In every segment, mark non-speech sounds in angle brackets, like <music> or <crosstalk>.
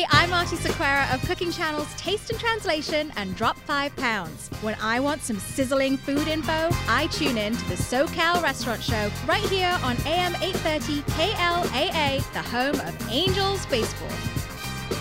Hey, I'm Aarti Sequeira of Cooking Channel's Taste in Translation and Drop 5 Pounds. When I want some sizzling food info, I tune in to the SoCal Restaurant Show right here on AM 830 KLAA, the home of Angels Baseball.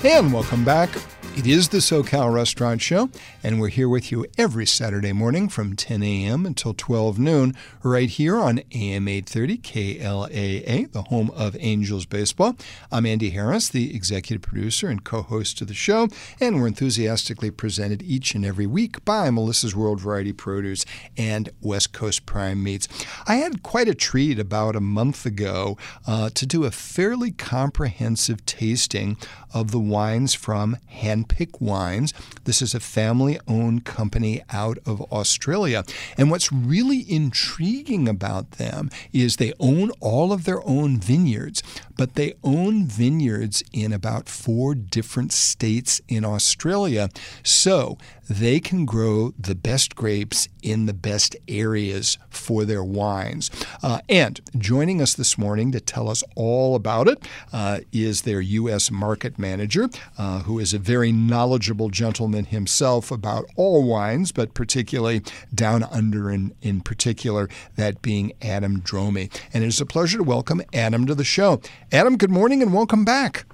Hey, and welcome back. It is the SoCal Restaurant Show, and we're here with you every Saturday morning from 10 a.m. until 12 noon, right here on AM 830 KLAA, the home of Angels Baseball. I'm Andy Harris, the executive producer and co host of the show, and we're enthusiastically presented each and every week by Melissa's World Variety Produce and West Coast Prime Meats. I had quite a treat about a month ago uh, to do a fairly comprehensive tasting of the wines from Handpicked Wines. This is a family owned company out of Australia. And what's really intriguing about them is they own all of their own vineyards, but they own vineyards in about four different states in Australia. So they can grow the best grapes in the best areas for their wines. Uh, and joining us this morning to tell us all about it uh, is their U.S. market manager, uh, who is a very knowledgeable gentleman himself about all wines, but particularly down under in, in particular, that being Adam Dromi. And it is a pleasure to welcome Adam to the show. Adam, good morning and welcome back.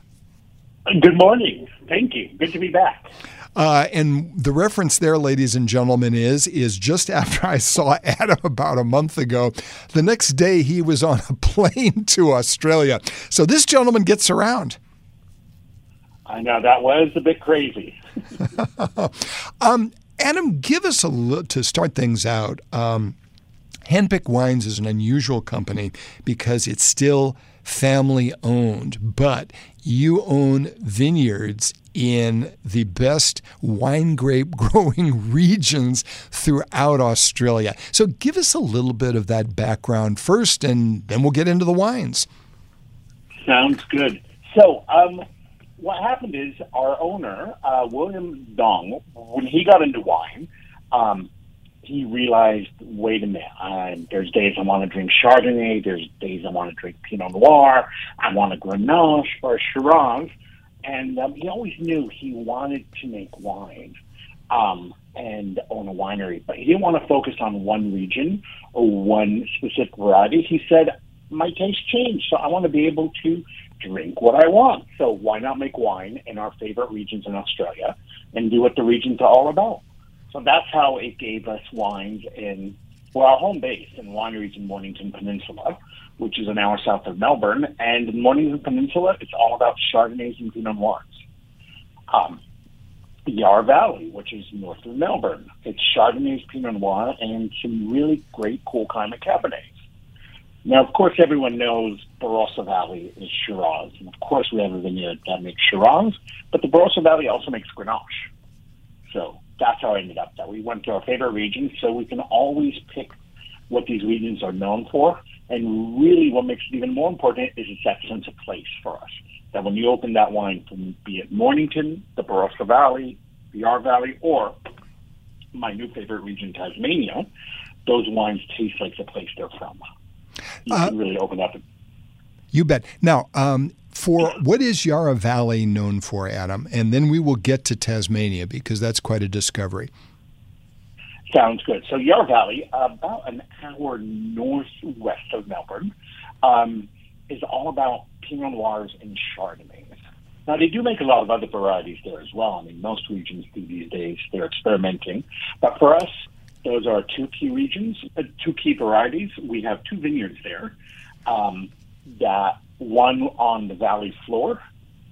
Good morning. Thank you. Good to be back. Uh, and the reference there, ladies and gentlemen, is is just <laughs> after I saw Adam about a month ago. The next day, he was on a <laughs> plane to Australia. So this gentleman gets around. I know that was a bit crazy. <laughs> um, Adam, give us a look to start things out. Um, Handpicked Wines is an unusual company because it's still family owned, but you own vineyards in the best wine grape <laughs> growing regions throughout Australia. So give us a little bit of that background first, and then we'll get into the wines. Sounds good. So, um, what happened is our owner, uh, William Dong, when he got into wine, um, he realized, wait a minute, uh, there's days I want to drink Chardonnay, there's days I want to drink Pinot Noir, I want a Grenache or a Shiraz, and um, he always knew he wanted to make wine um, and own a winery, but he didn't want to focus on one region or one specific variety. He said, my taste changed, so I want to be able to drink what I want. So why not make wine in our favorite regions in Australia and do what the regions are all about? So that's how it gave us wines in well, our home base in wineries in Mornington Peninsula, which is an hour south of Melbourne. And in Mornington Peninsula, it's all about Chardonnays and Pinot Noirs. Um, Yarra Valley, which is north of Melbourne, it's Chardonnays, Pinot Noir, and some really great cool climate Cabernets. Now, of course, everyone knows Barossa Valley is Shiraz, and of course, we have a vineyard that makes Shiraz, but the Barossa Valley also makes Grenache. So that's how I ended up. That we went to our favorite regions, so we can always pick what these regions are known for. And really, what makes it even more important is it's that sense of place for us. That when you open that wine, from be it Mornington, the Barossa Valley, the Yarra Valley, or my new favorite region, Tasmania, those wines taste like the place they're from. You uh, can really open up. You bet. Now, um, for what is Yarra Valley known for, Adam? And then we will get to Tasmania because that's quite a discovery. Sounds good. So Yarra Valley, about an hour northwest of Melbourne, um, is all about Pinot Noirs and Chardonnays. Now they do make a lot of other varieties there as well. I mean, most regions do these days. They're experimenting, but for us, those are two key regions, uh, two key varieties. We have two vineyards there um, that one on the valley floor.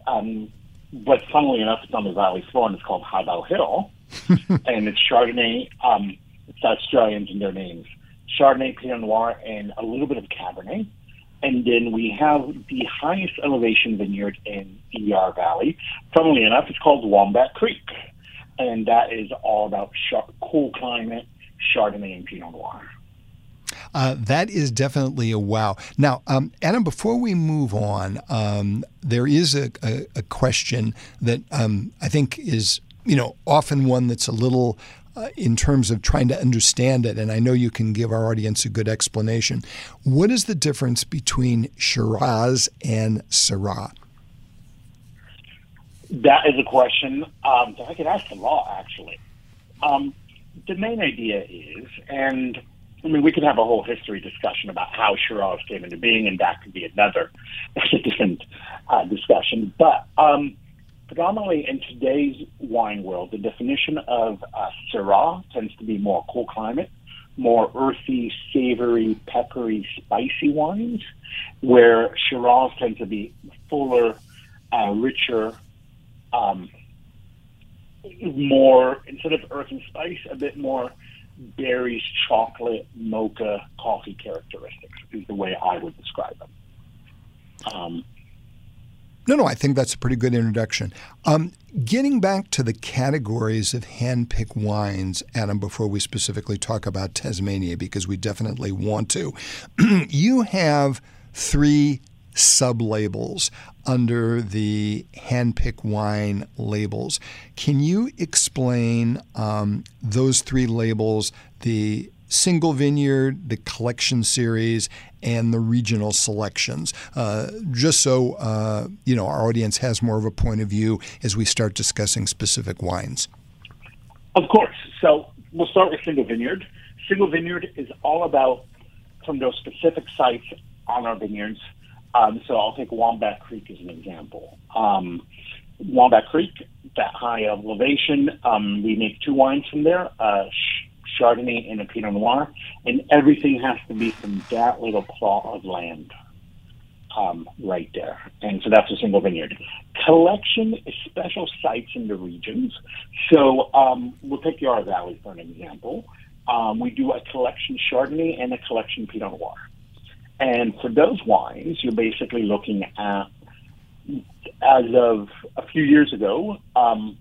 Um, but funnily enough, it's on the valley floor and it's called Highbow Hill. <laughs> and it's Chardonnay. Um, it's Australians in their names. Chardonnay, Pinot Noir, and a little bit of Cabernet. And then we have the highest elevation vineyard in the Yarra Valley. Funnily enough, it's called Wombat Creek. And that is all about sh- cool climate, Chardonnay, and Pinot Noir. Uh, that is definitely a wow. Now, um, Adam, before we move on, um, there is a, a, a question that um, I think is, you know, often one that's a little uh, in terms of trying to understand it, and I know you can give our audience a good explanation. What is the difference between Shiraz and Syrah? That is a question um, that I could ask the law, actually. Um, the main idea is, and I mean, we could have a whole history discussion about how Shiraz came into being, and that could be another, <laughs> different uh, discussion. But um, predominantly in today's wine world, the definition of uh, Syrah tends to be more cool climate, more earthy, savory, peppery, spicy wines, where Shiraz tend to be fuller, uh, richer, um, more instead of earth and spice, a bit more berries, chocolate, mocha, coffee characteristics is the way I would describe them. Um, no, no, I think that's a pretty good introduction. Um, getting back to the categories of hand-picked wines, Adam, before we specifically talk about Tasmania, because we definitely want to, <clears throat> you have three sub-labels under the handpick wine labels. Can you explain um, those three labels, the single vineyard, the collection series, and the regional selections, uh, just so uh, you know our audience has more of a point of view as we start discussing specific wines. Of course. So we'll start with single vineyard. Single vineyard is all about from those specific sites on our vineyards um, so I'll take Wombat Creek as an example. Um, Wombat Creek, that high elevation, um, we make two wines from there, uh, Chardonnay and a Pinot Noir, and everything has to be from that little plot of land um, right there. And so that's a single vineyard. Collection is special sites in the regions. So um, we'll take Yarra Valley for an example. Um, we do a collection Chardonnay and a collection Pinot Noir. And for those wines, you're basically looking at, as of a few years ago, um,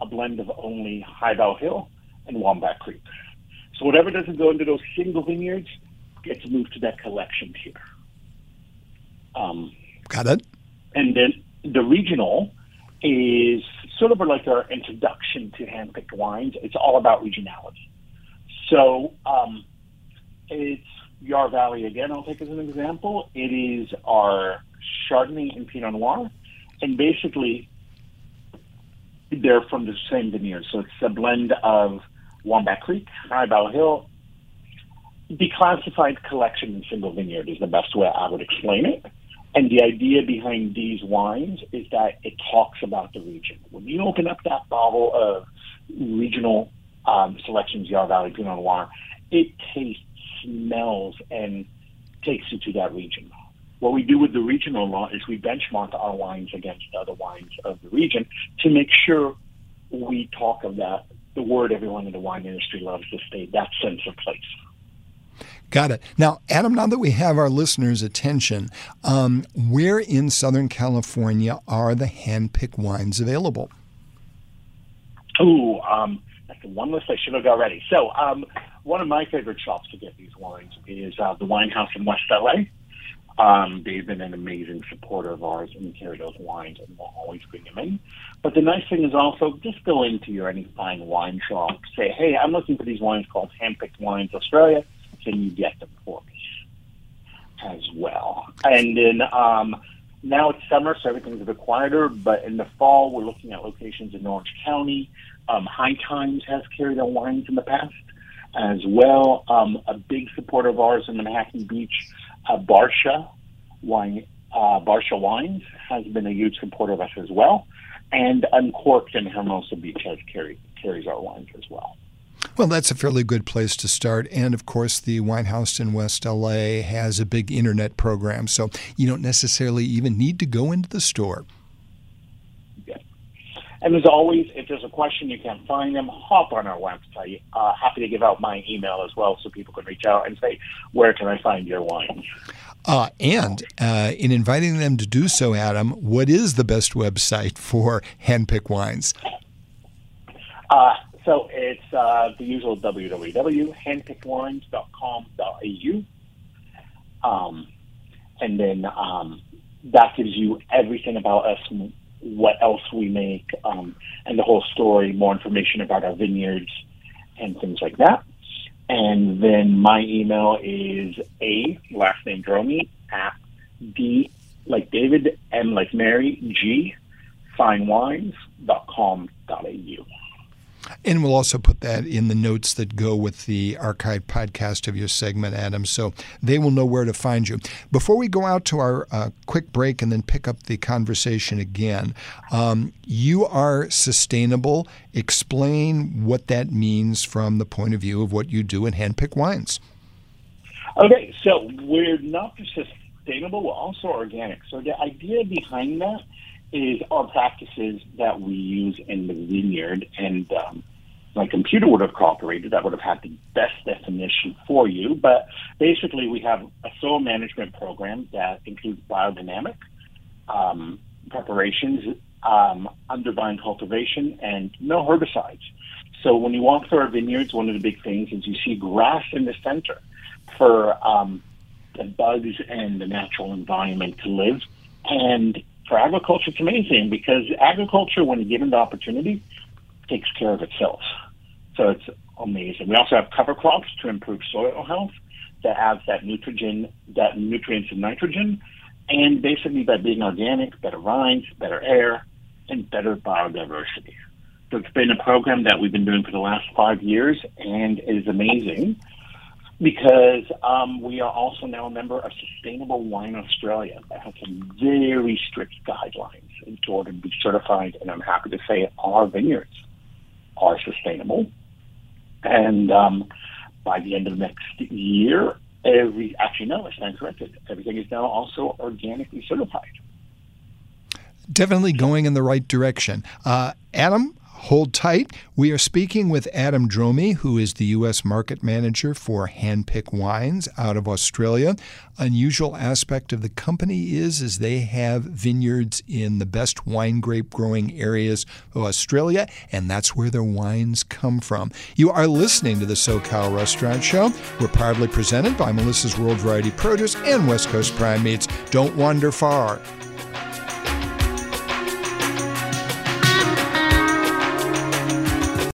a blend of only Highbow Hill and Wombat Creek. So whatever doesn't go into those single vineyards gets moved to that collection here. Um, Got it. And then the regional is sort of like our introduction to hand-picked wines. It's all about regionality. So um, it's Yarra Valley again, I'll take as an example. It is our Chardonnay and Pinot Noir. And basically, they're from the same vineyard. So it's a blend of Wombat Creek, Highbow Hill. Declassified collection in single vineyard is the best way I would explain it. And the idea behind these wines is that it talks about the region. When you open up that bottle of regional um, selections, Yarra Valley Pinot Noir, it tastes smells and takes you to that region. What we do with the regional law is we benchmark our wines against other wines of the region to make sure we talk of that, the word everyone in the wine industry loves to say, that sense of place. Got it. Now, Adam, now that we have our listeners' attention, um, where in Southern California are the hand-picked wines available? Oh, um, that's the one list I should have got ready. So, um, one of my favorite shops to get these wines is uh, the Wine House in West LA. Um, they've been an amazing supporter of ours and carry those wines and we'll always bring them in. But the nice thing is also just go into your any fine wine shop, say, hey, I'm looking for these wines called Handpicked Wines Australia. Can you get them for me as well? And then um, now it's summer, so everything's a bit quieter. But in the fall, we're looking at locations in Orange County. Um, High Times has carried our wines in the past as well. Um, a big supporter of ours in Manhattan Beach, uh, Barsha Wine, uh, Barsha Wines has been a huge supporter of us as well. And Uncorked in Hermosa Beach has carries our wines as well. Well, that's a fairly good place to start. And of course, the Wine House in West LA has a big internet program, so you don't necessarily even need to go into the store. And as always, if there's a question you can't find them, hop on our website. Uh, happy to give out my email as well so people can reach out and say, where can I find your wine? Uh, and uh, in inviting them to do so, Adam, what is the best website for handpick wines? Uh, so it's uh, the usual www.handpickwines.com.au. Um, and then um, that gives you everything about us what else we make, um, and the whole story, more information about our vineyards and things like that. And then my email is A, last name Dromi, at D, like David, M like Mary, G, finewines.com.au. And we'll also put that in the notes that go with the archived podcast of your segment, Adam, so they will know where to find you. Before we go out to our uh, quick break and then pick up the conversation again, um, you are sustainable. Explain what that means from the point of view of what you do in handpick wines. Okay, so we're not just sustainable, we're also organic. So the idea behind that is our practices that we use in the vineyard. And um, my computer would have cooperated. That would have had the best definition for you. But basically, we have a soil management program that includes biodynamic um, preparations, um, under vine cultivation, and no herbicides. So when you walk through our vineyards, one of the big things is you see grass in the center for um, the bugs and the natural environment to live. And for agriculture, it's amazing because agriculture, when given the opportunity, takes care of itself. So it's amazing. We also have cover crops to improve soil health that adds that nitrogen, that nutrients and nitrogen, and basically by being organic, better vines, better air, and better biodiversity. So it's been a program that we've been doing for the last five years, and it is amazing because um, we are also now a member of Sustainable Wine Australia that has some very strict guidelines in order to be certified. And I'm happy to say our vineyards are sustainable. And um, by the end of next year, every actually no, I stand corrected. Everything is now also organically certified. Definitely going in the right direction. Uh, Adam, Hold tight. We are speaking with Adam Dromi, who is the U.S. market manager for Handpicked Wines out of Australia. Unusual aspect of the company is, is they have vineyards in the best wine grape growing areas of Australia, and that's where their wines come from. You are listening to the SoCal Restaurant Show. We're proudly presented by Melissa's World Variety Produce and West Coast Prime Meats. Don't wander far.